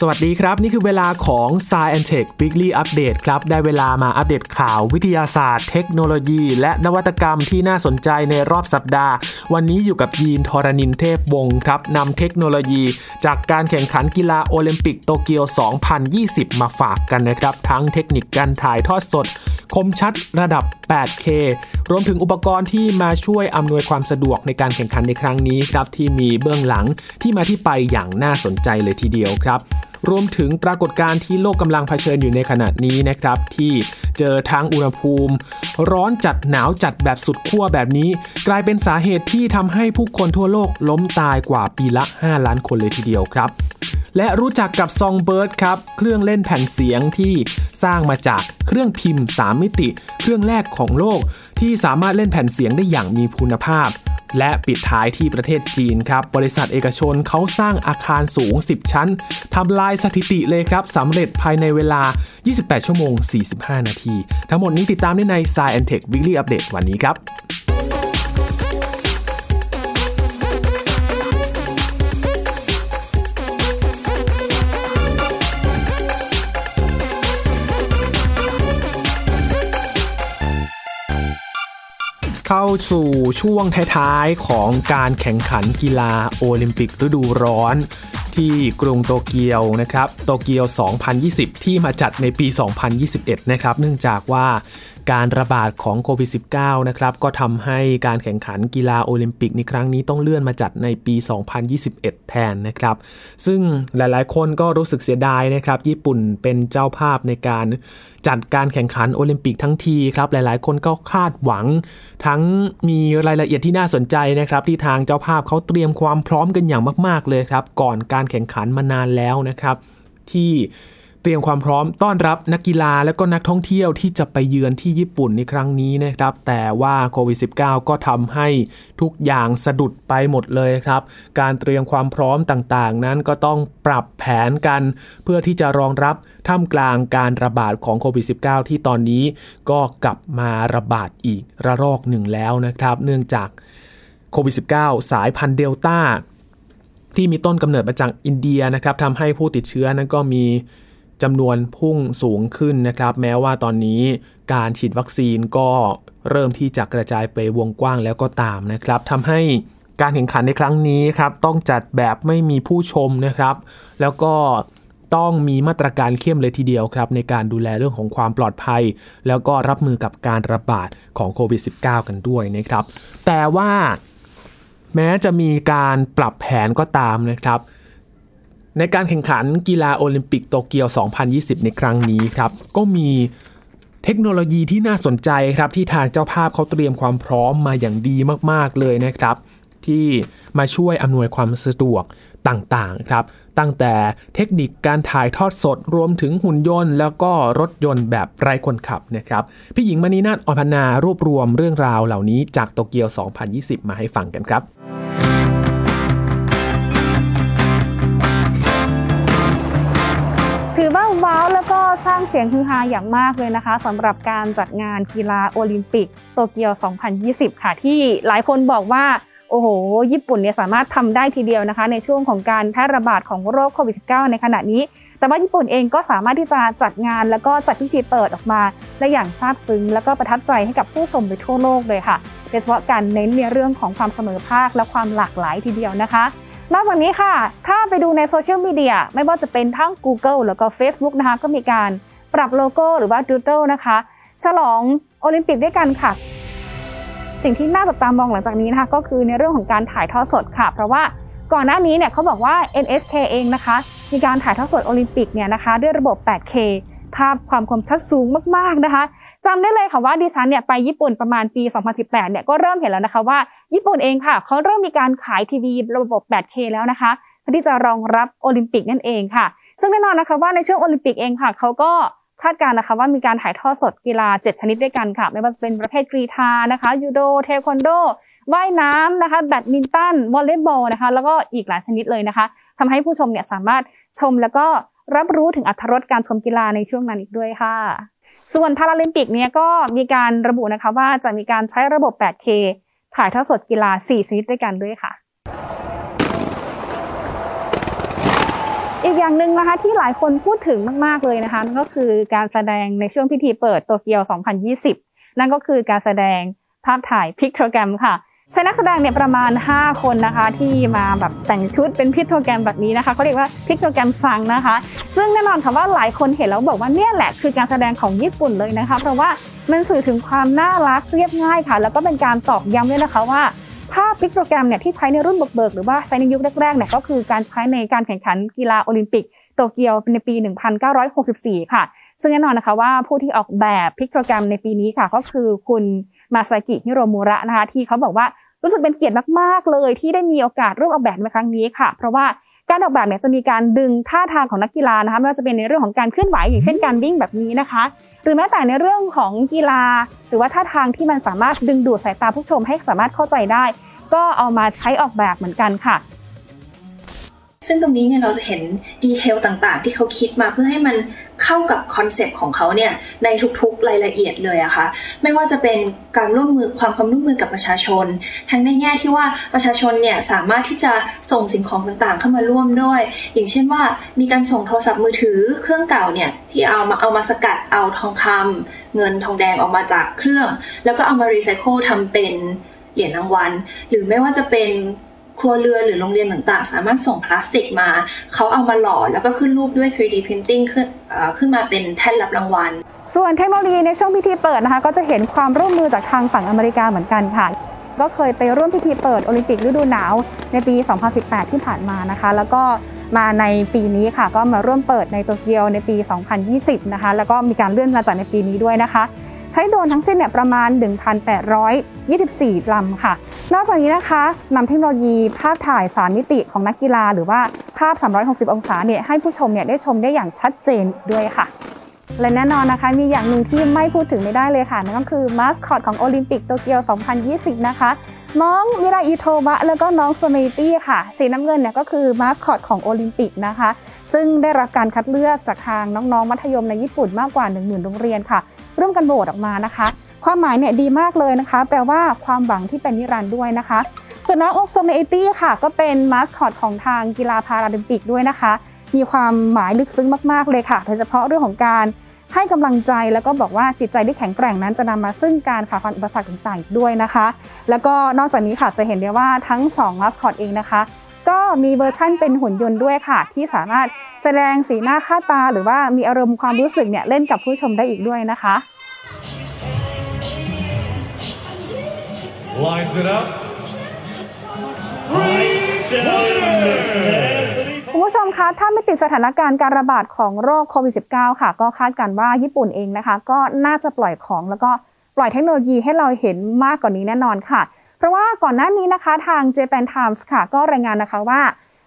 สวัสดีครับ นี่คือเวลาของ s c i e n t e c h Weekly Update ครับ ได้เวลามาอัปเดตข่าววิทยาศาสตร์ เทคโนโลยี และนวัตกรรมที่น่าสนใจในรอบสัปดาห์ วันนี้อยู่กับยีนทรณินเทพวงศ์ครับนำเทคโนโลยี จากการแข่งขันกีฬาโอลิมปิกโตเกียว 2020 มาฝากกันนะครับ ทั้งเทคนิคการถ่ายทอดสด คมชัดระดับ 8K รวมถึงอุปกรณ์ที่มาช่วยอำนวยความสะดวกในการแข่งขันในครั้งนี้ครับที่มีเบื้องหลังที่มาที่ไปอย่างน่าสนใจเลยทีเดียวครับรวมถึงปรากฏการณ์ที่โลกกำลังเผชิญอยู่ในขณะนี้นะครับ ที่เจอทั้งอุณหภูมิ ร้อนจัดหนาวจัดแบบสุดขั้วแบบนี้ กลายเป็นสาเหตุที่ทำให้ผู้คนทั่วโลกล้มตายกว่าปีละ 5 ล้านคนเลยทีเดียวครับ และรู้จักกับ Songbird ครับ เครื่องเล่นแผ่นเสียงที่สร้างมาจากเครื่องพิมพ์ 3 มิติ เครื่องแรกของโลก ที่สามารถเล่นแผ่นเสียงได้อย่างมีคุณภาพ และปิดท้ายที่ประเทศจีนครับ บริษัทเอกชนเขาสร้างอาคารสูง 10 ชั้นทำลายสถิติเลยครับสำเร็จภายในเวลา 28 ชั่วโมง 45 นาที ทั้งหมดนี้ติดตามได้ใน Science Tech Weekly Update วันนี้ครับ เข้าสู่ช่วงท้ายๆของการแข่งขันกีฬาโอลิมปิกฤดูร้อน ที่กรุงโตเกียวนะครับ โตเกียว 2020 ที่มาจัดในปี 2021 นะครับ เนื่องจากว่า การระบาดของโควิด -19 นะครับก็ทำให้การแข่งขันกีฬาโอลิมปิกในครั้งนี้ต้องเลื่อนมาจัดในปี 2021 แทนนะครับ ซึ่งหลายๆ คนก็รู้สึกเสียดายนะครับ ญี่ปุ่นเป็นเจ้าภาพในการจัดการแข่งขันโอลิมปิกทั้งทีครับ หลายๆ คนก็คาดหวัง ทั้งมีรายละเอียดที่น่าสนใจนะครับ ที่ทางเจ้าภาพเขาเตรียมความพร้อมกันอย่างมาก ๆ เลยครับ ก่อนการแข่งขันมานานแล้วนะครับ ที่ เตรียมความพร้อมต้อนรับนักกีฬาและก็นักท่องเที่ยวที่จะไปเยือนที่ญี่ปุ่นในครั้งนี้นะครับ แต่ว่าโควิด -19 ก็ทำให้ทุกอย่างสะดุดไปหมดเลยครับ การเตรียมความพร้อมต่างๆ นั้นก็ต้องปรับแผนกัน เพื่อที่จะรองรับท่ามกลางการระบาดของโควิด -19 ที่ตอนนี้ก็กลับมาระบาดอีกระลอกหนึ่งแล้วนะครับ เนื่องจากโควิด -19 สายพันธุ์เดลต้าที่มีต้นกำเนิดมาจากอินเดียนะครับทำให้ผู้ติดเชื้อนั้นก็มี จำนวนพุ่งสูงขึ้นนะครับ แม้ว่าตอนนี้การฉีดวัคซีนก็เริ่มที่จะกระจายไปวงกว้างแล้วก็ตามนะครับทำให้การแข่งขันในครั้งนี้ครับต้องจัดแบบไม่มีผู้ชมนะครับ แล้วก็ต้องมีมาตรการเข้มเลยทีเดียวครับ ในการดูแลเรื่องของความปลอดภัย แล้วก็รับมือกับการระบาดของโควิด -19 กันด้วยนะครับ แต่ว่าแม้จะมีการปรับแผนก็ตามนะครับ ในการแข่งขันกีฬาโอลิมปิกโตเกียว 2020 ในครั้งนี้ครับ ก็มีเทคโนโลยีที่น่าสนใจครับ ที่ทางเจ้าภาพเขาเตรียมความพร้อมมาอย่างดีมากๆเลยนะครับ ที่มาช่วยอำนวยความสะดวกต่างๆครับ ตั้งแต่เทคนิคการถ่ายทอดสดรวมถึงหุ่นยนต์ แล้วก็รถยนต์แบบไร้คนขับนะครับ พี่หญิงมณีนาฏอภนารวบรวมเรื่องราวเหล่านี้จากโตเกียว 2020 มาให้ฟังกันครับ ถือว่าว้าวแล้วก็สร้างเสียงฮือฮาอย่างมากเลยนะคะสำหรับการจัดงานกีฬาโอลิมปิกโตเกียว 2020 ค่ะ ที่หลายคนบอกว่า โอ้โห ญี่ปุ่นเนี่ยสามารถทำได้ทีเดียวนะคะ ในช่วงของการแพร่ระบาดของโรคโควิด -19 ในขณะนี้ แต่ว่าญี่ปุ่นเองก็สามารถที่จะจัดงานแล้วก็จัดพิธีเปิดออกมา ได้อย่างซาบซึ้ง แล้วก็ประทับใจให้กับผู้ชมไปทั่วโลกเลยค่ะโดยเฉพาะการเน้นในเรื่องของความเสมอภาคและความหลากหลายทีเดียวนะคะ นอกจากนี้ค่ะ ถ้าไปดูในโซเชียลมีเดียไม่ว่าจะเป็นทั้ง Google แล้วก็ Facebook นะคะ ก็มีการปรับโลโก้หรือว่า doodle นะคะ ฉลองโอลิมปิกด้วยกันค่ะ สิ่งที่น่าจับตามองหลังจากนี้นะคะ ก็คือในเรื่องของการถ่ายทอดสดค่ะ เพราะว่าก่อนหน้านี้เนี่ยเขาบอกว่า NHK เองนะคะ มีการถ่ายทอดสดโอลิมปิกเนี่ยนะคะ ด้วยระบบ 8K ภาพความคมชัดสูงมากๆนะคะ จำได้เลยค่ะว่าดิฉันเนี่ยไปญี่ปุ่นประมาณปี 2018 เนี่ยก็เริ่มเห็นแล้วนะคะว่าญี่ปุ่นเองค่ะเขาเริ่มมีการขายทีวีระบบ 8K แล้วนะคะเพื่อที่จะรองรับโอลิมปิกนั่นเองค่ะ ซึ่งแน่นอนนะคะว่าในช่วงโอลิมปิกเองค่ะเขาก็คาดการณ์นะคะว่ามีการถ่ายทอดสดกีฬา 7 ชนิดด้วยกันค่ะ ไม่ว่าจะเป็นประเภทกรีธานะคะยูโดเทควันโดว่ายน้ำนะคะแบดมินตันวอลเลย์บอลนะคะแล้วก็อีกหลายชนิดเลยนะคะทำให้ผู้ชมเนี่ยสามารถชมแล้วก็รับรู้ถึงอรรถรสการชมกีฬาในช่วงนั้นอีกด้วยค่ะ ส่วนพาราลิมปิกเนี่ยก็มีการระบุนะคะว่าจะมีการใช้ระบบ 8K ถ่ายทอดสดกีฬา 4 ชนิดด้วยกันด้วยค่ะ อีกอย่างหนึ่งนะคะที่หลายคนพูดถึงมาก ๆ เลยนะคะนั่นก็คือการแสดงในช่วงพิธีเปิดโตเกียว 2020 นั่นก็คือการแสดงภาพถ่าย pictogram ค่ะ ใช้นักแสดงเนี่ยประมาณ 5 คนนะคะที่มาแบบแต่งชุดเป็น pictogram แบบนี้นะคะเขาเรียกว่า pictogram ซังนะคะ ซึ่งแน่นอนค่ะว่าหลายคนเห็นแล้วบอกว่าเนี่ยแหละคือการแสดงของญี่ปุ่นเลยนะคะ เพราะว่ามันสื่อถึงความน่ารักเรียบง่ายค่ะ แล้วก็เป็นการตอกย้ำด้วยนะคะว่าภาพ pictogram เนี่ยที่ใช้ในรุ่นบุกเบิกหรือว่าใช้ในยุคแรกๆเนี่ยก็คือการใช้ในการแข่งขันกีฬาโอลิมปิกโตเกียวในปี 1964 ค่ะ ซึ่งแน่นอนนะคะว่าผู้ที่ออกแบบ pictogram ในปีนี้ค่ะ ก็คือคุณ มาซาอากิฮิโรมุระนะคะที่เขาบอกว่ารู้สึกเป็นเกียรติมากๆเลย ที่ได้มีโอกาสร่วมออกแบบในครั้งนี้ค่ะ เพราะว่าการออกแบบเนี่ยจะมีการดึงท่าทางของนักกีฬานะคะไม่ว่าจะเป็นในเรื่องของการเคลื่อนไหวอย่างเช่นการวิ่งแบบนี้นะคะ หรือแม้แต่ในเรื่องของกีฬา หรือว่าท่าทางที่มันสามารถดึงดูดสายตาผู้ชมให้สามารถเข้าใจได้ ก็เอามาใช้ออกแบบเหมือนกันค่ะ ซึ่งตรงนี้เนี่ยเราจะเห็นดีเทลต่างๆ ที่เขาคิดมาเพื่อให้มันเข้ากับคอนเซปต์ของเขาเนี่ยในทุกๆรายละเอียดเลยอะคะ่ะไม่ว่าจะเป็นการร่วมมือความความร่วมมือกับประชาชน ทั้งในแง่ที่ว่าประชาชนเนี่ยสามารถที่จะส่งสิ่งของต่างๆ เข้ามาร่วมด้วย อย่างเช่นว่ามีการส่งโทรศัพท์มือถือเครื่องเก่าเนี่ยที่เอามาเอามาสกัดเอาทองคำเงินทองแดงออกมาจากเครื่อง แล้วก็เอามารีไซเคิลทำเป็นเหรียญรางวัลหรือไม่ว่าจะเป็น ครัวเรือนหรือโรงเรียนต่างๆ สามารถส่งพลาสติกมา เขาเอามาหล่อแล้วก็ขึ้นรูปด้วย 3D printing ขึ้นขึ้นมาเป็นแท่นรับรางวัล ส่วนเทคโนโลยีในช่วงพิธีเปิดนะคะ ก็จะเห็นความร่วมมือจากทางฝั่งอเมริกาเหมือนกันค่ะ ก็เคยไปร่วมพิธีเปิดโอลิมปิกฤดูหนาวในปี 2018 ที่ผ่านมานะคะ แล้วก็มาในปีนี้ค่ะ ก็มาร่วมเปิดในโตเกียวในปี 2020 นะคะ แล้วก็มีการเลื่อนมาจากในปีนี้ด้วยนะคะ ใช้โดรนทั้งสิ้นเนี่ยประมาณ 1,824ลำค่ะ นอกจากนี้นะคะนำเทคโนโลยีภาพถ่าย3มิติของนักกีฬา หรือว่าภาพ 360 องศาเนี่ยให้ผู้ชมเนี่ยได้ชมได้อย่างชัดเจนด้วยค่ะและแน่นอนนะคะมีอย่างหนึ่งที่ไม่พูดถึงไม่ได้เลยค่ะ นั่นก็คือมาสคอตของโอลิมปิกโตเกียว 2020 นะคะ น้องมิราอิโทบะ แล้วก็น้องโซเมตี้ค่ะ สีน้ำเงินเนี่ยก็คือมาสคอตของโอลิมปิกนะคะ ซึ่งได้รับการคัดเลือกจากทางน้องๆ มัธยมในญี่ปุ่นมากกว่า 10,000 โรงเรียนค่ะ ร่วมกันโหวตออกมานะคะ ความหมายเนี่ยดีมากเลยนะคะ แปลว่าความหวังที่เป็นนิรันดร์ด้วยนะคะส่วนน้องโอกโซเมตี้ค่ะ ก็เป็นมาสคอตของทางกีฬาพาราลิมปิกด้วยนะคะ มีความหมายลึกซึ้งมากๆเลยค่ะ โดยเฉพาะเรื่องของการให้กำลังใจแล้วก็บอกว่าจิตใจที่แข็งแกร่งนั้นจะนำมาซึ่งการฝ่าฟันอุปสรรคต่างๆด้วยนะคะ แล้วก็นอกจากนี้ค่ะจะเห็นได้ว่าทั้ง 2 มาสคอตเองนะคะ ก็มีเวอร์ชั่นเป็นหุ่นยนต์ด้วยค่ะ ที่สามารถแสดงสีหน้าค่าตา หรือว่ามีอารมณ์ความรู้สึกเนี่ยเล่นกับผู้ชมได้อีกด้วยนะคะ Lines it up. Great challenges. คุณผู้ชมคะ ถ้าไม่ติดสถานการณ์การระบาดของโรคโควิด -19 ค่ะ ก็คาดการณ์ว่าญี่ปุ่นเองนะคะ ก็น่าจะปล่อยของแล้วก็ปล่อยเทคโนโลยีให้เราเห็นมากกว่านี้แน่นอนค่ะเพ ราะว่าก่อนหน้านี้นะคะทาง Japan Times ค่ะ ก็รายงานนะคะว่า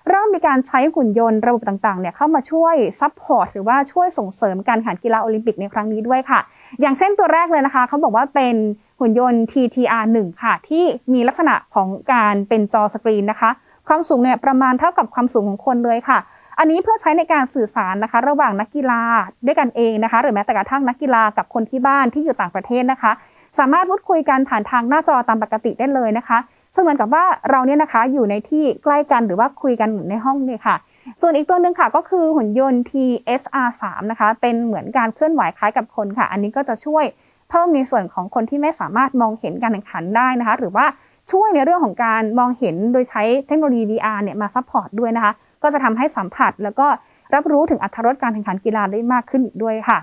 เริ่มมีการใช้หุ่นยนต์ระบบต่างๆเนี่ยเข้ามาช่วย support หรือว่าช่วยส่งเสริมการแข่งกีฬาโอลิมปิกในครั้งนี้ด้วยค่ะ อย่างเช่นตัวแรกเลยนะคะ เขาบอกว่าเป็นหุ่นยนต์ TTR1 ค่ะ ที่มีลักษณะของการเป็นจอสกรีนนะคะ ความสูงเนี่ยประมาณเท่ากับความสูงของคนเลยค่ะ อันนี้เพื่อใช้ในการสื่อสารนะคะ ระหว่างนักกีฬาด้วยกันเองนะคะ หรือแม้แต่กระทั่งนักกีฬากับคนที่บ้านที่อยู่ต่างประเทศนะคะ สามารถพูดคุยกันผ่านทางหน้าจอตามปกติได้เลยนะคะซึ่งเหมือนกับว่าเราเนี่ยนะคะอยู่ในที่ใกล้กันหรือว่าคุยกันในห้องเนี่ยค่ะ ส่วนอีกตัวหนึ่งค่ะก็คือหุ่นยนต์ THR3 นะคะ เป็นเหมือนการเคลื่อนไหวคล้ายกับคนค่ะ อันนี้ก็จะช่วยเพิ่มในส่วนของคนที่ไม่สามารถมองเห็นการแข่งขันได้นะคะ หรือว่าช่วยในเรื่องของการมองเห็นโดยใช้เทคโนโลยี VR เนี่ยมา support ด้วยนะคะ ก็จะทำให้สัมผัสแล้วก็รับรู้ถึงอรรถรสการแข่งขันกีฬาได้มากขึ้นอีกด้วยค่ะ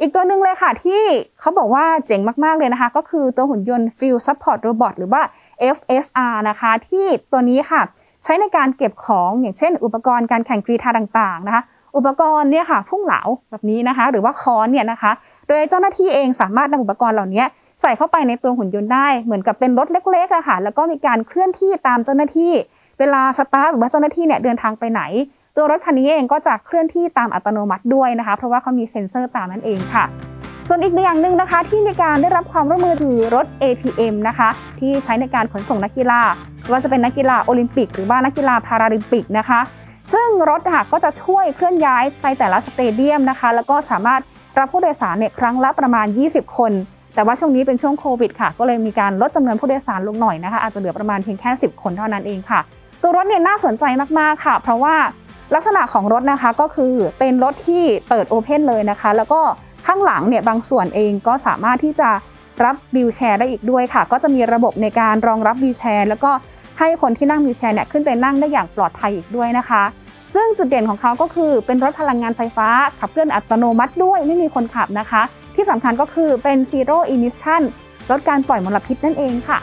อีกตัวหนึ่งเลยค่ะที่เขาบอกว่าเจ๋งมาก ๆ เลยนะคะ ก็คือตัวหุ่นยนต์ Field Support Robot หรือว่า FSR นะคะ ที่ตัวนี้ค่ะ ใช้ในการเก็บของอย่างเช่น อุปกรณ์การแข่งกรีฑาต่างๆนะคะ อุปกรณ์เนี่ยค่ะพุ่งแหลนแบบนี้นะคะ หรือว่าค้อนเนี่ยนะคะ โดยเจ้าหน้าที่เองสามารถนำอุปกรณ์เหล่านี้ใส่เข้าไปในตัวหุ่นยนต์ได้เหมือนกับเป็นรถเล็กๆอะค่ะแล้วก็มีการเคลื่อนที่ตามเจ้าหน้าที่ เวลาสตาร์ทหรือว่าเจ้าหน้าที่เนี่ยเดินทางไปไหน ตัวรถคันนี้เองก็จะเคลื่อนที่ตามอัตโนมัติด้วยนะคะ เพราะว่าเขามีเซ็นเซอร์ตามนั่นเองค่ะ ส่วนอีกอย่างหนึ่งนะคะ ที่มีการได้รับความร่วมมือคือรถ APM นะคะ ที่ใช้ในการขนส่งนักกีฬาว่าจะเป็นนักกีฬาโอลิมปิก หรือว่านักกีฬาพาราลิมปิกนะคะ ซึ่งรถค่ะก็จะช่วยเคลื่อนย้ายไปแต่ละสเตเดียมนะคะ แล้วก็สามารถรับผู้โดยสารเนี่ยครั้งละประมาณ 20 คน แต่ว่าช่วงนี้เป็นช่วงโควิดค่ะ ก็เลยมีการลดจำนวนผู้โดยสารลงหน่อยนะคะ อาจจะเหลือประมาณเพียงแค่ 10 คนเท่านั้นเองค่ะ ตัวรถเนี่ยน่าสนใจมากๆค่ะ เพราะว่า ลักษณะของรถนะคะก็คือเป็นรถที่เปิดโอเพนเลยนะคะ แล้วก็ข้างหลังเนี่ยบางส่วนเองก็สามารถที่จะรับวิวแชร์ได้อีกด้วยค่ะ ก็จะมีระบบในการรองรับวิวแชร์ แล้วก็ให้คนที่นั่งวิวแชร์เนี่ยขึ้นไปนั่งได้อย่างปลอดภัยอีกด้วยนะคะ ซึ่งจุดเด่นของเขาก็คือเป็นรถพลังงานไฟฟ้า ขับเคลื่อนอัตโนมัติด้วยไม่มีคนขับนะคะ ที่สำคัญก็คือเป็น zero emission ลดการปล่อยมลพิษนั่นเองค่ะ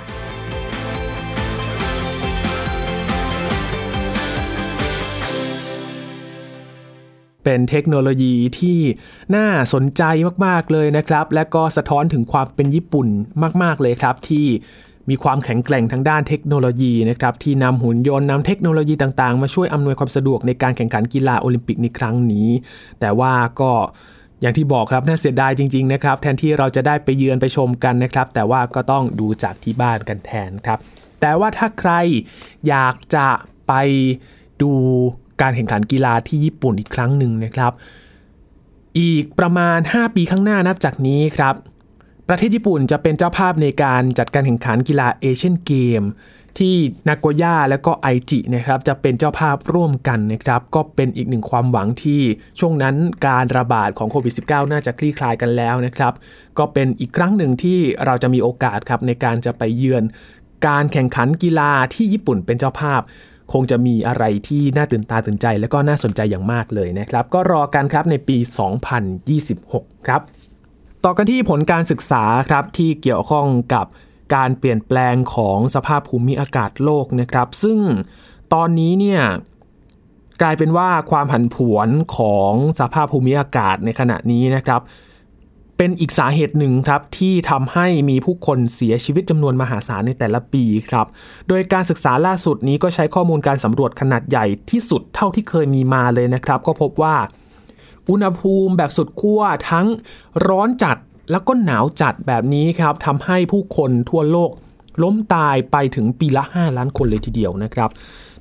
เป็นเทคโนโลยีที่น่าสนใจมาก ๆ เลยนะครับ และก็สะท้อนถึงความเป็นญี่ปุ่นมาก ๆ เลยครับที่มีความแข็งแกร่งทางด้านเทคโนโลยีนะครับที่นำหุ่นยนต์นำเทคโนโลยีต่างๆ มาช่วยอำนวยความสะดวกในการแข่งขันกีฬาโอลิมปิกในครั้งนี้ แต่ว่าก็อย่างที่บอกครับน่าเสียดายจริง ๆ นะครับ แทนที่เราจะได้ไปเยือนไปชมกันนะครับ แต่ว่าก็ต้องดูจากที่บ้านกันแทนครับ แต่ว่าถ้าใครอยากจะไปดู การแข่งขันกีฬาที่ญี่ปุ่นอีกครั้งหนึ่งนะครับ อีกประมาณ 5 ปีข้างหน้านับจากนี้ครับ ประเทศญี่ปุ่นจะเป็นเจ้าภาพในการจัดการแข่งขันกีฬาเอเชียนเกมที่นากโกย่าและก็ไอจินะครับจะเป็นเจ้าภาพร่วมกันนะครับ ก็เป็นอีกหนึ่งความหวังที่ช่วงนั้นการระบาดของโควิด -19 น่าจะคลี่คลายกันแล้วนะครับ ก็เป็นอีกครั้งหนึ่งที่เราจะมีโอกาสครับในการจะไปเยือน การแข่งขันกีฬาที่ญี่ปุ่นเป็นเจ้าภาพ คงจะมีอะไรที่น่าตื่นตาตื่นใจ และก็น่าสนใจอย่างมากเลยนะครับ ก็รอกันครับในปี 2026 ครับ ต่อกันที่ผลการศึกษาครับที่เกี่ยวข้องกับการเปลี่ยนแปลงของสภาพภูมิอากาศโลกนะครับ ซึ่งตอนนี้เนี่ยกลายเป็นว่าความผันผวนของสภาพภูมิอากาศในขณะนี้นะครับ เป็นอีกสาเหตุหนึ่งครับที่ทำให้มีผู้คนเสียชีวิตจำนวนมหาศาลในแต่ละปีครับ โดยการศึกษาล่าสุดนี้ก็ใช้ข้อมูลการสำรวจขนาดใหญ่ที่สุดเท่าที่เคยมีมาเลยนะครับ ก็พบว่า อุณหภูมิแบบสุดขั้วทั้งร้อนจัดแล้วก็หนาวจัดแบบนี้ครับทำให้ผู้คนทั่วโลกล้มตายไปถึงปีละ 5 ล้านคนเลยทีเดียวนะครับ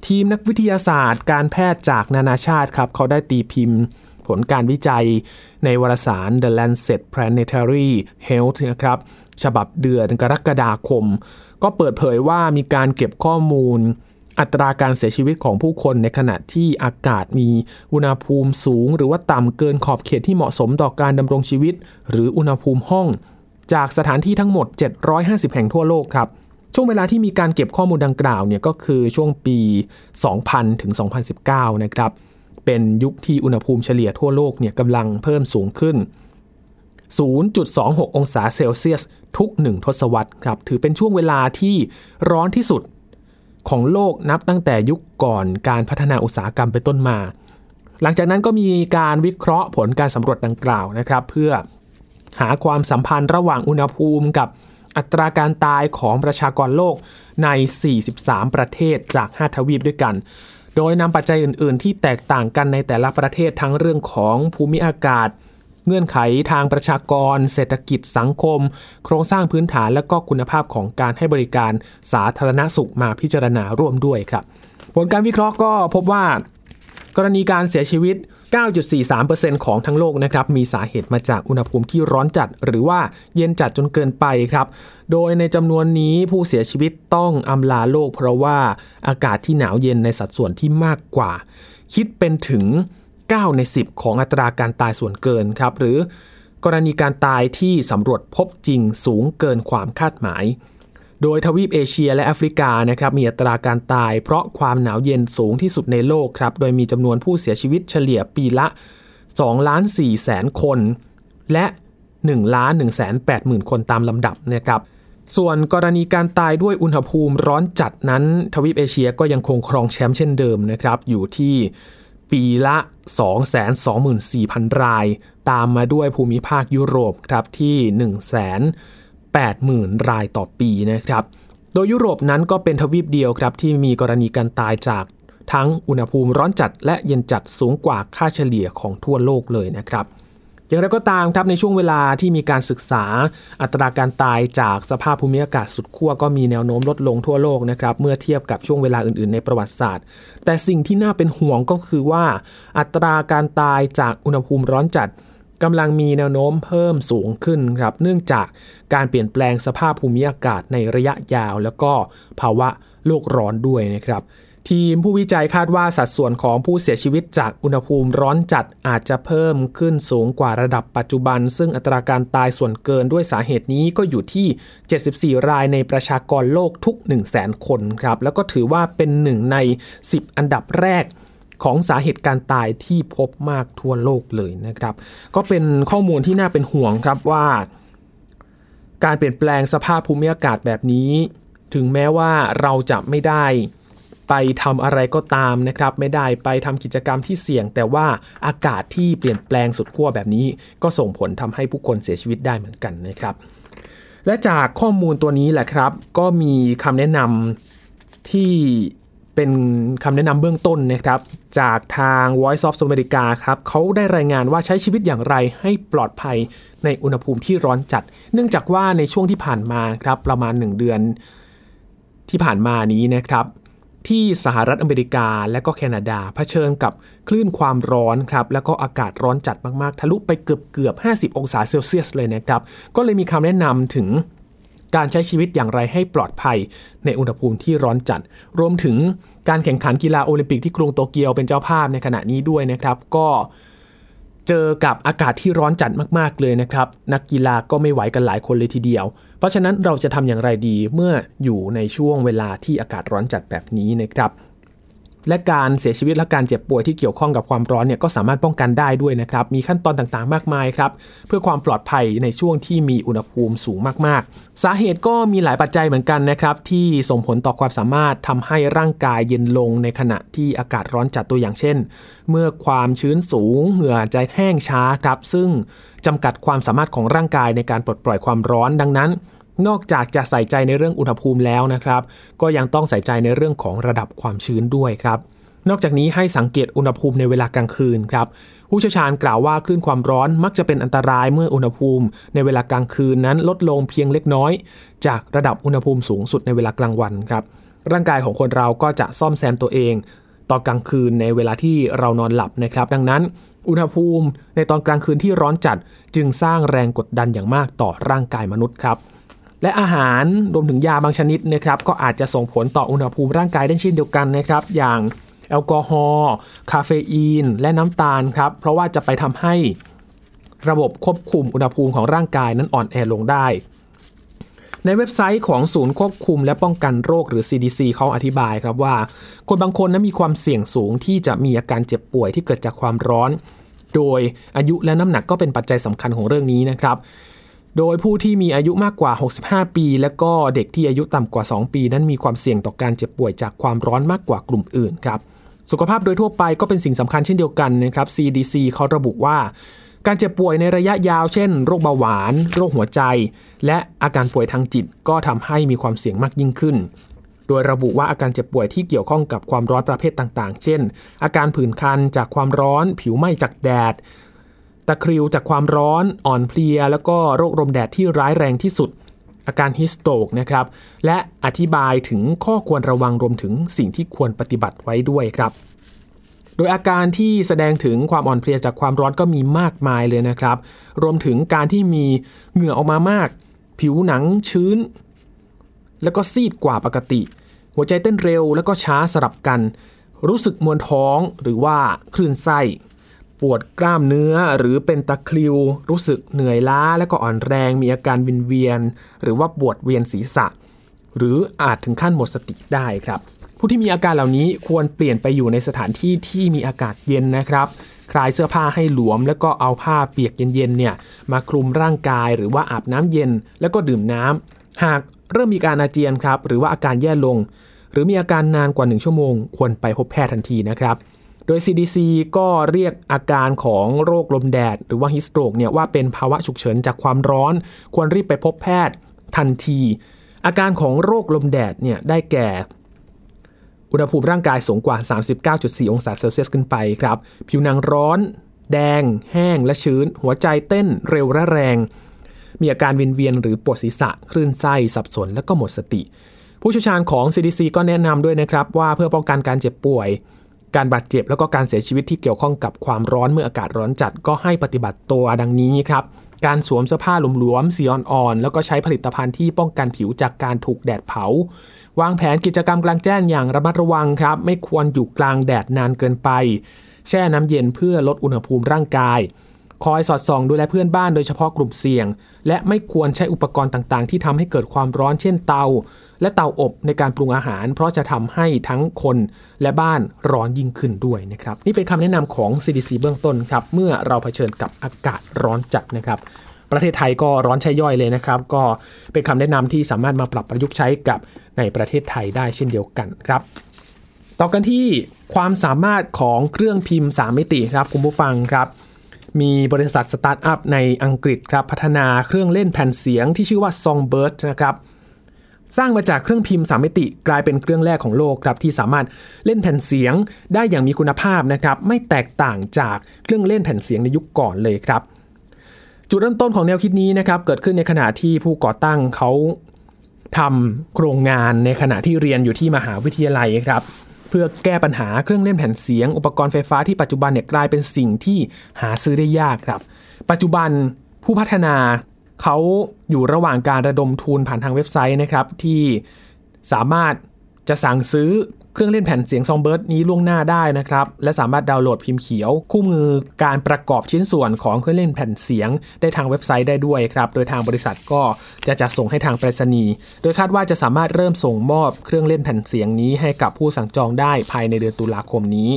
ทีมนักวิทยาศาสตร์ การแพทย์จากนานาชาติครับเขาได้ตีพิมพ์ ผลการวิจัยในวารสาร The Lancet Planetary Health นะครับ ฉบับเดือนกรกฎาคม ก็เปิดเผยว่ามีการเก็บข้อมูลอัตราการเสียชีวิตของผู้คนในขณะที่อากาศมีอุณหภูมิสูง หรือว่าต่ำเกินขอบเขตที่เหมาะสมต่อการดำรงชีวิต หรืออุณหภูมิห้อง จากสถานที่ทั้งหมด 750 แห่งทั่วโลกครับ ช่วงเวลาที่มีการเก็บข้อมูลดังกล่าวเนี่ยก็คือช่วงปี 2000 ถึง 2019 นะครับ เป็นยุคที่อุณหภูมิเฉลี่ยทั่วโลกเนี่ยกำลังเพิ่มสูงขึ้น 0.26 องศาเซลเซียสทุก1ทศวรรษครับ ถือเป็นช่วงเวลาที่ร้อนที่สุดของโลกนับตั้งแต่ยุคก่อนการพัฒนาอุตสาหกรรมเป็นต้นมา หลังจากนั้นก็มีการวิเคราะห์ผลการสำรวจดังกล่าวนะครับ เพื่อหาความสัมพันธ์ระหว่างอุณหภูมิกับอัตราการตายของประชากรโลกใน 43 ประเทศจาก 5 ทวีปด้วยกัน โดยนำปัจจัยอื่น ๆ ที่แตกต่างกันในแต่ละประเทศทั้งเรื่องของภูมิอากาศ เงื่อนไขทางประชากร เศรษฐกิจสังคม โครงสร้างพื้นฐานและก็คุณภาพของการให้บริการสาธารณสุขมาพิจารณาร่วมด้วยครับ ผลการวิเคราะห์ก็พบว่ากรณีการเสียชีวิต 9.43%ของทั้งโลกนะครับมีสาเหตุมาจากอุณหภูมิที่ร้อนจัด หรือว่าเย็นจัดจนเกินไปครับโดยในจำนวนนี้ผู้เสียชีวิตต้องอำลาโลก เพราะว่าอากาศที่หนาวเย็นในสัดส่วนที่มากกว่า คิดเป็นถึง 9 ใน 10 ของอัตราการตายส่วนเกินครับ หรือกรณีการตายที่สำรวจพบจริงสูงเกินความคาดหมาย โดยทวีปเอเชียและแอฟริกานะครับมีอัตราการตายเพราะความหนาวเย็นสูงที่สุดในโลกครับ โดยมีจำนวนผู้เสียชีวิตเฉลี่ยปีละ2ล้าน4แสนคน และ1ล้าน1แสน8หมื่นคนตามลำดับนะครับส่วนกรณีการตายด้วยอุณหภูมิร้อนจัดนั้น ทวีปเอเชียก็ยังคงครองแชมป์เช่นเดิมนะครับ อยู่ที่ปีละ 224,000 ราย ตามมาด้วยภูมิภาคยุโรปครับที่ 1 80,000 รายต่อปีนะครับ โดยยุโรปนั้นก็เป็นทวีปเดียวครับที่มีกรณีการตายจากทั้งอุณหภูมิร้อนจัดและเย็นจัดสูงกว่าค่าเฉลี่ยของทั่วโลกเลยนะครับอย่างไรก็ตามครับในช่วงเวลาที่มีการศึกษาอัตราการตายจากสภาพภูมิอากาศสุดขั้วก็มีแนวโน้มลดลงทั่วโลกนะครับเมื่อเทียบกับช่วงเวลาอื่นๆในประวัติศาสตร์ แต่สิ่งที่น่าเป็นห่วงก็คือว่า อัตราการตายจากอุณหภูมิร้อนจัด กำลังมีแนวโน้มเพิ่มสูงขึ้นครับเนื่องจากการเปลี่ยนแปลงสภาพภูมิอากาศในระยะยาว แล้วก็ภาวะโลกร้อนด้วยนะครับ ทีมผู้วิจัยคาดว่าสัดส่วนของผู้เสียชีวิตจากอุณหภูมิร้อนจัดอาจจะเพิ่มขึ้นสูงกว่าระดับปัจจุบัน ซึ่งอัตราการตายส่วนเกินด้วยสาเหตุนี้ก็อยู่ที่ 74 รายในประชากรโลกทุก 1 0 0 0 0แคนครับแล้วก็ถือว่าเป็นหนึ่งใน 10 อันดับแรก ของสาเหตุการตายที่พบมากทั่วโลกเลยนะครับ ก็เป็นข้อมูลที่น่าเป็นห่วงครับว่า การเปลี่ยนแปลงสภาพภูมิอากาศแบบนี้ ถึงแม้ว่าเราจะไม่ได้ไปทำอะไรก็ตามนะครับ ไม่ได้ไปทำกิจกรรมที่เสี่ยง แต่ว่าอากาศที่เปลี่ยนแปลงสุดขั้วแบบนี้ ก็ส่งผลทำให้ผู้คนเสียชีวิตได้เหมือนกันนะครับ และจากข้อมูลตัวนี้แหละครับ ก็มีคำแนะนำที่ เป็นคำแนะนำเบื้องต้นนะครับ จากทาง Voice of America ครับเขาได้รายงานว่าใช้ชีวิตอย่างไรให้ปลอดภัยในอุณหภูมิที่ร้อนจัด เนื่องจากว่าในช่วงที่ผ่านมาครับประมาณ 1 เดือนที่ผ่านมานี้นะครับ ที่สหรัฐอเมริกาและก็แคนาดาเผชิญกับคลื่นความร้อนครับแล้วก็อากาศร้อนจัดมากๆ ทะลุไปเกือบเกือบ 50 องศาเซลเซียสเลยนะครับ ก็เลยมีคำแนะนำถึง การใช้ชีวิตอย่างไรให้ปลอดภัยในอุณหภูมิที่ร้อนจัด รวมถึงการแข่งขันกีฬาโอลิมปิกที่กรุงโตเกียวเป็นเจ้าภาพในขณะนี้ด้วยนะครับ ก็เจอกับอากาศที่ร้อนจัดมาก ๆ เลยนะครับ นักกีฬาก็ไม่ไหวกันหลายคนเลยทีเดียว เพราะฉะนั้นเราจะทำอย่างไรดีเมื่ออยู่ในช่วงเวลาที่อากาศร้อนจัดแบบนี้นะครับ และการเสียชีวิตและการเจ็บป่วยที่เกี่ยวข้องกับความร้อนเนี่ยก็สามารถป้องกันได้ด้วยนะครับ มีขั้นตอนต่างๆ มากมายครับ เพื่อความปลอดภัยในช่วงที่มีอุณหภูมิสูงมากๆ สาเหตุก็มีหลายปัจจัยเหมือนกันนะครับที่ส่งผลต่อความสามารถทำให้ร่างกายเย็นลงในขณะที่อากาศร้อนจัดตัวอย่างเช่น เมื่อความชื้นสูง เหงื่อจะแห้งช้าครับ ซึ่งจำกัดความสามารถของร่างกายในการปลดปล่อยความร้อนดังนั้น นอกจากจะใส่ใจในเรื่องอุณหภูมิแล้วนะครับ ก็ยังต้องใส่ใจในเรื่องของระดับความชื้นด้วยครับ นอกจากนี้ให้สังเกตอุณหภูมิในเวลากลางคืนครับ ผู้เชี่ยวชาญกล่าวว่าคลื่นความร้อนมักจะเป็นอันตรายเมื่ออุณหภูมิ ในเวลากลางคืนนั้นลดลงเพียงเล็กน้อย จากระดับอุณหภูมิสูงสุดในเวลากลางวันครับ ร่างกายของคนเราก็จะซ่อมแซมตัวเองตอนกลางคืนในเวลาที่เรานอนหลับนะครับ ดังนั้น อุณหภูมิในตอนกลางคืนที่ร้อนจัด จึงสร้างแรงกดดันอย่างมากต่อร่างกายมนุษย์ครับ และอาหารรวมถึงยาบางชนิดนะครับก็อาจจะส่งผลต่ออุณหภูมิร่างกายได้เช่นเดียวกันนะครับ อย่างแอลกอฮอล์คาเฟอีน และน้ำตาลครับ เพราะว่าจะไปทำให้ระบบควบคุมอุณหภูมิของร่างกายนั้นอ่อนแอลงได้ ในเว็บไซต์ของศูนย์ควบคุมและป้องกันโรคหรือ CDC เขาอธิบายครับว่า คนบางคนนั้นมีความเสี่ยงสูงที่จะมีอาการเจ็บป่วยที่เกิดจากความร้อน โดยอายุและน้ำหนักก็เป็นปัจจัยสำคัญของเรื่องนี้นะครับ โดยผู้ที่มีอายุมากกว่า 65 ปี และก็เด็กที่อายุต่ำกว่า 2 ปี นั้นมีความเสี่ยงต่อการเจ็บป่วยจากความร้อนมากกว่ากลุ่มอื่นครับ สุขภาพโดยทั่วไปก็เป็นสิ่งสำคัญเช่นเดียวกันนะครับ CDC เขาระบุว่า การเจ็บป่วยในระยะยาว เช่น โรคเบาหวาน โรคหัวใจ และอาการป่วยทางจิต ก็ทำให้มีความเสี่ยงมากยิ่งขึ้น โดยระบุว่าอาการเจ็บป่วยที่เกี่ยวข้องกับความร้อนประเภทต่าง ๆ เช่น อาการผื่นคันจากความร้อน ผิวไหม้จากแดด ตะคริวจากความร้อนอ่อนเพลีย แล้วก็โรคลมแดดที่ร้ายแรงที่สุด อาการฮิสโตกนะครับ และอธิบายถึงข้อควรระวังรวมถึงสิ่งที่ควรปฏิบัติไว้ด้วยครับ โดยอาการที่แสดงถึงความอ่อนเพลียจากความร้อนก็มีมากมายเลยนะครับ รวมถึงการที่มีเหงื่อออกมามาก ผิวหนังชื้น แล้วก็ซีดกว่าปกติ หัวใจเต้นเร็วแล้วก็ช้าสลับกัน รู้สึกมวนท้องหรือว่าคลื่นไส้ ปวดกล้ามเนื้อหรือเป็นตะคริว รู้สึกเหนื่อยล้าและก็อ่อนแรงมีอาการวินเวียน หรือว่าปวดเวียนศีรษะ หรืออาจถึงขั้นหมดสติได้ครับ ผู้ที่มีอาการเหล่านี้ควรเปลี่ยนไปอยู่ในสถานที่ที่มีอากาศเย็นนะครับคลายเสื้อผ้าให้หลวม แล้วก็เอาผ้าเปียกเย็นๆเนี่ยมาคลุมร่างกายหรือว่าอาบน้ำเย็น แล้วก็ดื่มน้ำหากเริ่มมีการอาเจียนครับหรือว่าอาการแย่ลง หรือมีอาการนานกว่า 1 ชั่วโมง ควรไปพบแพทย์ทันทีนะครับ โดย CDC ก็เรียกอาการของโรคลมแดด หรือว่าฮิสโตรกเนี่ยว่าเป็นภาวะฉุกเฉินจากความร้อน ควรรีบไปพบแพทย์ทันที อาการของโรคลมแดดเนี่ยได้แก่ อุณหภูมิร่างกายสูงกว่า 39.4 องศาเซลเซียสขึ้นไปครับ ผิวหนังร้อน แดง แห้งและชื้น หัวใจเต้นเร็วและแรง มีอาการวินเวียนหรือปวดศีรษะ คลื่นไส้ สับสน และก็หมดสติ ผู้เชี่ยวชาญของ CDC ก็แนะนำด้วยนะครับว่าเพื่อป้องกันการเจ็บป่วย การบาดเจ็บแล้วก็การเสียชีวิตที่เกี่ยวข้องกับความร้อนเมื่ออากาศร้อนจัดก็ให้ปฏิบัติตัวดังนี้ครับการสวมเสื้อผ้าหลวมๆสีอ่อนๆแล้วก็ใช้ผลิตภัณฑ์ที่ป้องกันผิวจากการถูกแดดเผา วางแผนกิจกรรมกลางแจ้งอย่างระมัดระวังครับ ไม่ควรอยู่กลางแดดนานเกินไป แช่น้ำเย็นเพื่อลดอุณหภูมิร่างกาย คอยสอดส่องดูแลเพื่อนบ้านโดยเฉพาะกลุ่มเสี่ยง และไม่ควรใช้อุปกรณ์ต่างๆ ที่ทำให้เกิดความร้อนเช่นเตา และเตาอบในการปรุงอาหาร เพราะจะทำให้ทั้งคนและบ้านร้อนยิ่งขึ้นด้วยนะครับนี่เป็นคำแนะนำของ CDC เบื้องต้นครับเมื่อเราเผชิญกับอากาศร้อนจัดนะครับประเทศไทยก็ร้อนใช่ย่อยเลยนะครับ ก็เป็นคำแนะนำที่สามารถมาปรับประยุกต์ใช้กับในประเทศไทยได้เช่นเดียวกันครับ ต่อกันที่ความสามารถของเครื่องพิมพ์ 3 มิติครับคุณผู้ฟังครับ มีบริษัทสตาร์ทอัพในอังกฤษครับพัฒนาเครื่องเล่นแผ่นเสียงที่ชื่อว่า Songbird นะครับสร้างมาจากเครื่องพิมพ์3มิติกลายเป็นเครื่องแรกของโลกครับที่สามารถเล่นแผ่นเสียงได้อย่างมีคุณภาพนะครับไม่แตกต่างจากเครื่องเล่นแผ่นเสียงในยุคก่อนเลยครับ จุดเริ่มต้นของแนวคิดนี้นะครับเกิดขึ้นในขณะที่ผู้ก่อตั้งเขาทำโครงงานในขณะที่เรียนอยู่ที่มหาวิทยาลัยครับ พื่อแก้ปัญหาเครื่องเล่นแผ่นเสียง อุปกรณ์ไฟฟ้าที่ปัจจุบันเนี่ยกลายเป็นสิ่งที่หาซื้อได้ยากครับ ปัจจุบันผู้พัฒนาเขาอยู่ระหว่างการระดมทุนผ่านทางเว็บไซต์นะครับที่สามารถจะสั่งซื้อ เครื่องเล่นแผ่นเสียงซองเบิร์ดนี้ล่วงหน้าได้นะครับ และสามารถดาวน์โหลดพิมพ์เขียว คู่มือการประกอบชิ้นส่วนของเครื่องเล่นแผ่นเสียง ได้ทางเว็บไซต์ได้ด้วยครับ โดยทางบริษัทก็จะจัดส่งให้ทางไปรษณีย์โดยคาดว่าจะสามารถเริ่มส่งมอบเครื่องเล่นแผ่นเสียงนี้ให้กับผู้สั่งจองได้ภายในเดือนตุลาคมนี้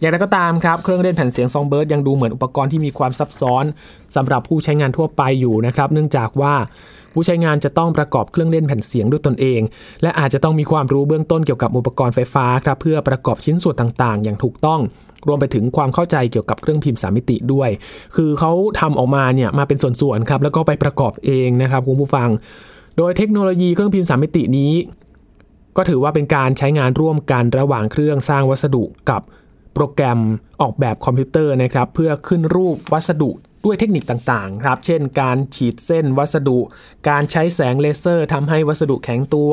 อย่างไรก็ตามครับ เครื่องเล่นแผ่นเสียงซองเบิร์ดยังดูเหมือนอุปกรณ์ที่มีความซับซ้อนสำหรับผู้ใช้งานทั่วไปอยู่นะครับ เนื่องจากว่า ผู้ใช้งานจะต้องประกอบเครื่องเล่นแผ่นเสียงด้วยตนเอง และอาจจะต้องมีความรู้เบื้องต้นเกี่ยวกับอุปกรณ์ไฟฟ้าครับเพื่อประกอบชิ้นส่วนต่างๆ อย่างถูกต้องรวมไปถึงความเข้าใจเกี่ยวกับเครื่องพิมพ์สามมิติด้วย คือเขาทำออกมาเนี่ยมาเป็นส่วนๆครับแล้วก็ไปประกอบเองนะครับคุณผู้ฟัง โดยเทคโนโลยีเครื่องพิมพ์สามมิตินี้ ก็ถือว่าเป็นการใช้งานร่วมกันระหว่างเครื่องสร้างวัสดุกับโปรแกรมออกแบบคอมพิวเตอร์นะครับเพื่อขึ้นรูปวัสดุ ด้วยเทคนิคต่างๆครับ เช่นการฉีดเส้นวัสดุ การใช้แสงเลเซอร์ทำให้วัสดุแข็งตัว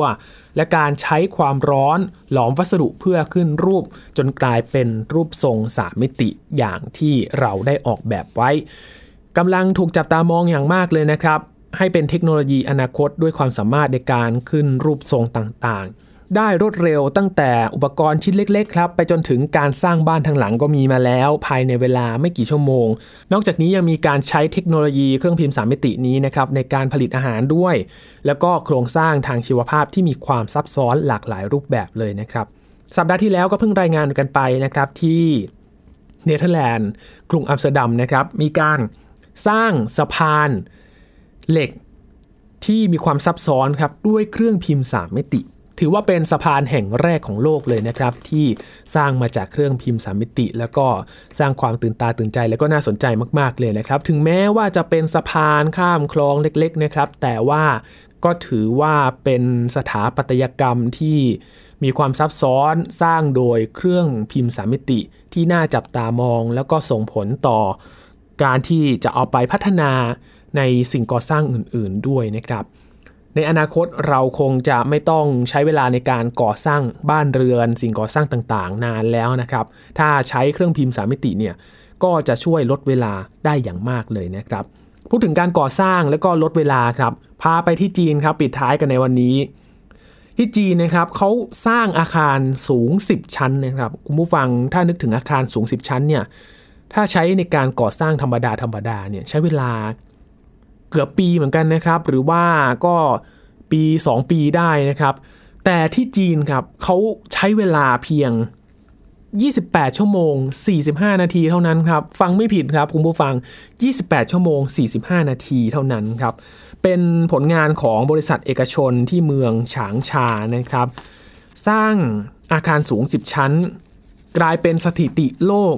และการใช้ความร้อนหลอมวัสดุเพื่อขึ้นรูป จนกลายเป็นรูปทรงสามมิติอย่างที่เราได้ออกแบบไว้กำลังถูกจับตามองอย่างมากเลยนะครับ ให้เป็นเทคโนโลยีอนาคตด้วยความสามารถในการขึ้นรูปทรงต่างๆ ได้รวดเร็วตั้งแต่อุปกรณ์ชิ้นเล็กๆครับไปจนถึงการสร้างบ้านทางหลังก็มีมาแล้ว ภายในเวลาไม่กี่ชั่วโมง นอกจากนี้ยังมีการใช้เทคโนโลยีเครื่องพิมพ์สามมิตินี้นะครับในการผลิตอาหารด้วย แล้วก็โครงสร้างทางชีวภาพที่มีความซับซ้อนหลากหลายรูปแบบเลยนะครับ สัปดาห์ที่แล้วก็เพิ่งรายงานกันไปนะครับที่เนเธอร์แลนด์กรุงอัมสเตอร์ดัมนะครับมีการสร้างสะพานเหล็กที่มีความซับซ้อนครับด้วยเครื่องพิมพ์ 3 มิติ ถือว่าเป็นสะพานแห่งแรกของโลกเลยนะครับที่สร้างมาจากเครื่องพิมพ์3มิติ แล้วก็สร้างความตื่นตาตื่นใจแล้วก็น่าสนใจมาก ๆเลยนะครับ ถึงแม้ว่าจะเป็นสะพานข้ามคลองเล็กๆนะครับ แต่ว่าก็ถือว่าเป็นสถาปัตยกรรมที่มีความซับซ้อนสร้างโดยเครื่องพิมพ์3มิติที่น่าจับตามอง แล้วก็ส่งผลต่อการที่จะเอาไปพัฒนาในสิ่งก่อสร้างอื่น ๆด้วยนะครับ ในอนาคตเราคงจะไม่ต้องใช้เวลาในการก่อสร้างบ้านเรือน สิ่งก่อสร้างต่างๆ นานแล้วนะครับ ถ้าใช้เครื่องพิมพ์สามมิติเนี่ยก็จะช่วยลดเวลาได้อย่างมากเลยนะครับ พูดถึงการก่อสร้างแล้วก็ลดเวลาครับ พาไปที่จีนครับปิดท้ายกันในวันนี้ ที่จีนนะครับเขาสร้างอาคารสูง 10 ชั้นนะครับคุณผู้ฟังถ้านึกถึงอาคารสูง 10 ชั้นเนี่ยถ้าใช้ในการก่อสร้างธรรมดาธรรมดาเนี่ยใช้เวลา เกือบปีเหมือนกันนะครับ หรือว่าก็ปี 2 ปีได้นะครับ แต่ที่จีนครับเขาใช้เวลาเพียง 28 ชั่วโมง 45 นาทีเท่านั้นครับ ฟังไม่ผิดครับคุณผู้ฟัง 28 ชั่วโมง 45 นาทีเท่านั้นครับ เป็นผลงานของบริษัทเอกชนที่เมืองฉางชานะครับ สร้างอาคารสูง 10 ชั้น กลายเป็นสถิติโลก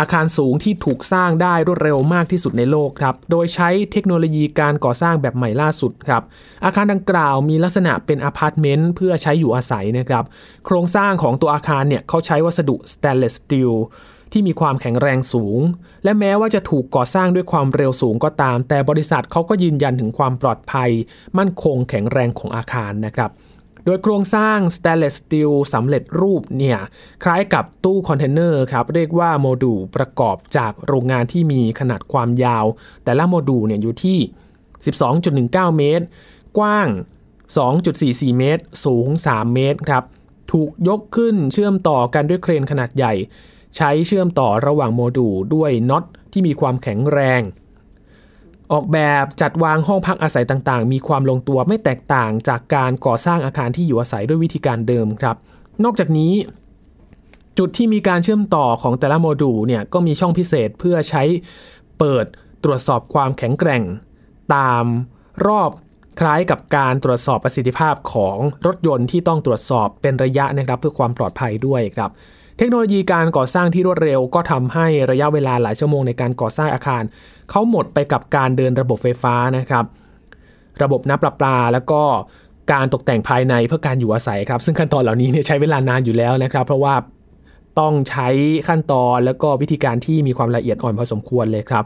อาคารสูงที่ถูกสร้างได้รวดเร็วมากที่สุดในโลกครับ โดยใช้เทคโนโลยีการก่อสร้างแบบใหม่ล่าสุดครับ อาคารดังกล่าวมีลักษณะเป็นอพาร์ตเมนต์เพื่อใช้อยู่อาศัยนะครับ โครงสร้างของตัวอาคารเนี่ยเขาใช้วัสดุ stainless steel ที่มีความแข็งแรงสูง และแม้ว่าจะถูกก่อสร้างด้วยความเร็วสูงก็ตาม แต่บริษัทเขาก็ยืนยันถึงความปลอดภัย มั่นคงแข็งแรงของอาคารนะครับ โดยโครงสร้าง stainless steel สำเร็จรูปเนี่ยคล้ายกับตู้คอนเทนเนอร์ครับเรียกว่าโมดูลประกอบจากโรงงานที่มีขนาดความยาว แต่ละโมดูลเนี่ยอยู่ที่ 12.19 เมตร กว้าง 2.44 เมตร สูง 3 เมตรครับถูกยกขึ้นเชื่อมต่อกันด้วยเครนขนาดใหญ่ ใช้เชื่อมต่อระหว่างโมดูลด้วยน็อตที่มีความแข็งแรง ออกแบบจัดวางห้องพักอาศัยต่างๆ มีความลงตัวไม่แตกต่างจากการก่อสร้างอาคารที่อยู่อาศัยด้วยวิธีการเดิมครับ นอกจากนี้ จุดที่มีการเชื่อมต่อของแต่ละโมดูลเนี่ยก็มีช่องพิเศษเพื่อใช้เปิดตรวจสอบความแข็งแกร่ง ตามรอบคล้ายกับการตรวจสอบประสิทธิภาพของรถยนต์ที่ต้องตรวจสอบเป็นระยะนะครับเพื่อความปลอดภัยด้วยครับเทคโนโลยีการก่อสร้างที่รวดเร็วก็ทำให้ระยะเวลาหลายชั่วโมงในการก่อสร้างอาคาร เขาหมดไปกับการเดินระบบไฟฟ้านะครับ ระบบน้ำประปาแล้วก็การตกแต่งภายในเพื่อการอยู่อาศัยครับ ซึ่งขั้นตอนเหล่านี้เนี่ยใช้เวลานานอยู่แล้วนะครับ เพราะว่าต้องใช้ขั้นตอนแล้วก็วิธีการที่มีความละเอียดอ่อนพอสมควรเลยครับ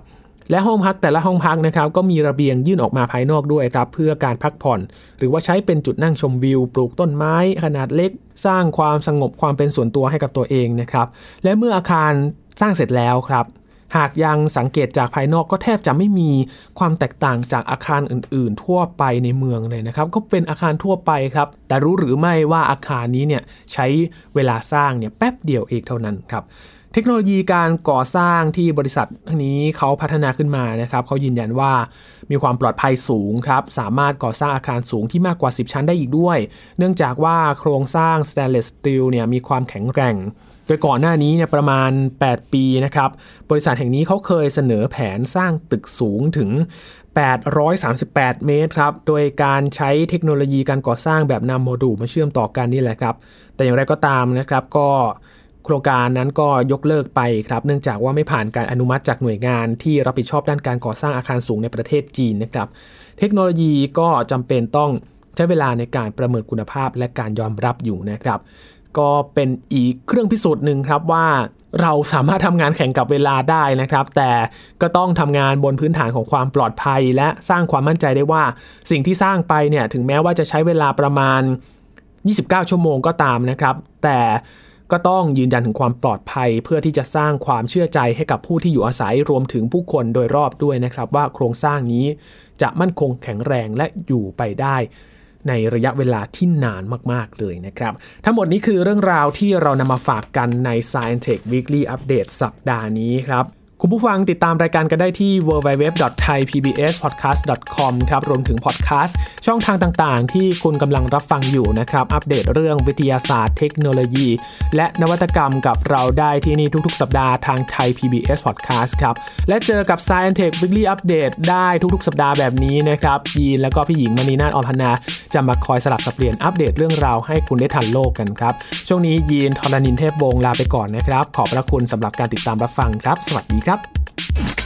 และห้องพักแต่ละห้องพักนะครับ ก็มีระเบียงยื่นออกมาภายนอกด้วยครับ เพื่อการพักผ่อน หรือว่าใช้เป็นจุดนั่งชมวิว ปลูกต้นไม้ ขนาดเล็ก สร้างความสงบความเป็นส่วนตัวให้กับตัวเองนะครับ และเมื่ออาคารสร้างเสร็จแล้วครับ หากยังสังเกตจากภายนอกก็แทบจะไม่มีความแตกต่างจากอาคารอื่น ๆ ทั่วไปในเมืองเลยนะครับ ก็เป็นอาคารทั่วไปครับ แต่รู้หรือไม่ว่าอาคารนี้เนี่ยใช้เวลาสร้างเนี่ยแป๊บเดียวเองเท่านั้นครับเทคโนโลยีการก่อสร้างที่บริษัทนี้เขาพัฒนาขึ้นมานะครับเขายืนยันว่ามีความปลอดภัยสูงครับ สามารถก่อสร้างอาคารสูงที่มากกว่า 10 ชั้นได้อีกด้วย เนื่องจากว่าโครงสร้าง stainless steel เนี่ยมีความแข็งแกร่ง โดยก่อนหน้านี้เนี่ยประมาณ 8 ปีนะครับ บริษัทแห่งนี้เขาเคยเสนอแผนสร้างตึกสูงถึง 838 เมตรครับ โดยการใช้เทคโนโลยีการก่อสร้างแบบนำโมดูลมาเชื่อมต่อกันนี่แหละครับ แต่อย่างไรก็ตามนะครับก็โครงการนั้นก็ยกเลิกไปครับ เนื่องจากว่าไม่ผ่านการอนุมัติจากหน่วยงานที่รับผิดชอบด้านการก่อสร้างอาคารสูงในประเทศจีนนะครับ เทคโนโลยีก็จำเป็นต้องใช้เวลาในการประเมินคุณภาพและการยอมรับอยู่นะครับ ก็เป็นอีกเครื่องพิสูจน์หนึ่งครับว่าเราสามารถทำงานแข่งกับเวลาได้นะครับ แต่ก็ต้องทำงานบนพื้นฐานของความปลอดภัย และสร้างความมั่นใจได้ว่า สิ่งที่สร้างไปเนี่ยถึงแม้ว่าจะใช้เวลาประมาณ 29 ชั่วโมงก็ตามนะครับ แต่ก็ต้องยืนยันถึงความปลอดภัย เพื่อที่จะสร้างความเชื่อใจให้กับผู้ที่อยู่อาศัยรวมถึงผู้คนโดยรอบด้วยนะครับ ว่าโครงสร้างนี้จะมั่นคงแข็งแรงและอยู่ไปได้ ในระยะเวลาที่นานมากๆเลยนะครับ ทั้งหมดนี้คือเรื่องราวที่เรานำมาฝากกันใน Science Tech Weekly Update สัปดาห์นี้ครับ คุณผู้ฟังติดตามรายการกันได้ที่ www.thaipbspodcast.com ครับ รวมถึงพอดแคสต์ช่องทางต่างๆ ที่คุณกำลังรับฟังอยู่นะครับ อัปเดตเรื่องวิทยาศาสตร์เทคโนโลยี และนวัตกรรมกับเราได้ที่นี่ทุกๆ สัปดาห์ทางไทย PBS Podcast ครับ และเจอกับ Science Tech Weekly Update ได้ทุกๆ สัปดาห์แบบนี้นะครับ ยีนแล้วก็พี่หญิงมณีนาฏออมพนา จะมาคอยสลับสับเปลี่ยนอัปเดตเรื่องราวให้คุณได้ทันโลกกันครับ ช่วงนี้ยีนทรณินเทพวงศ์ลาไปก่อนนะครับ ขอบพระคุณสำหรับการติดตามรับฟังครับ สวัสดีครับ up.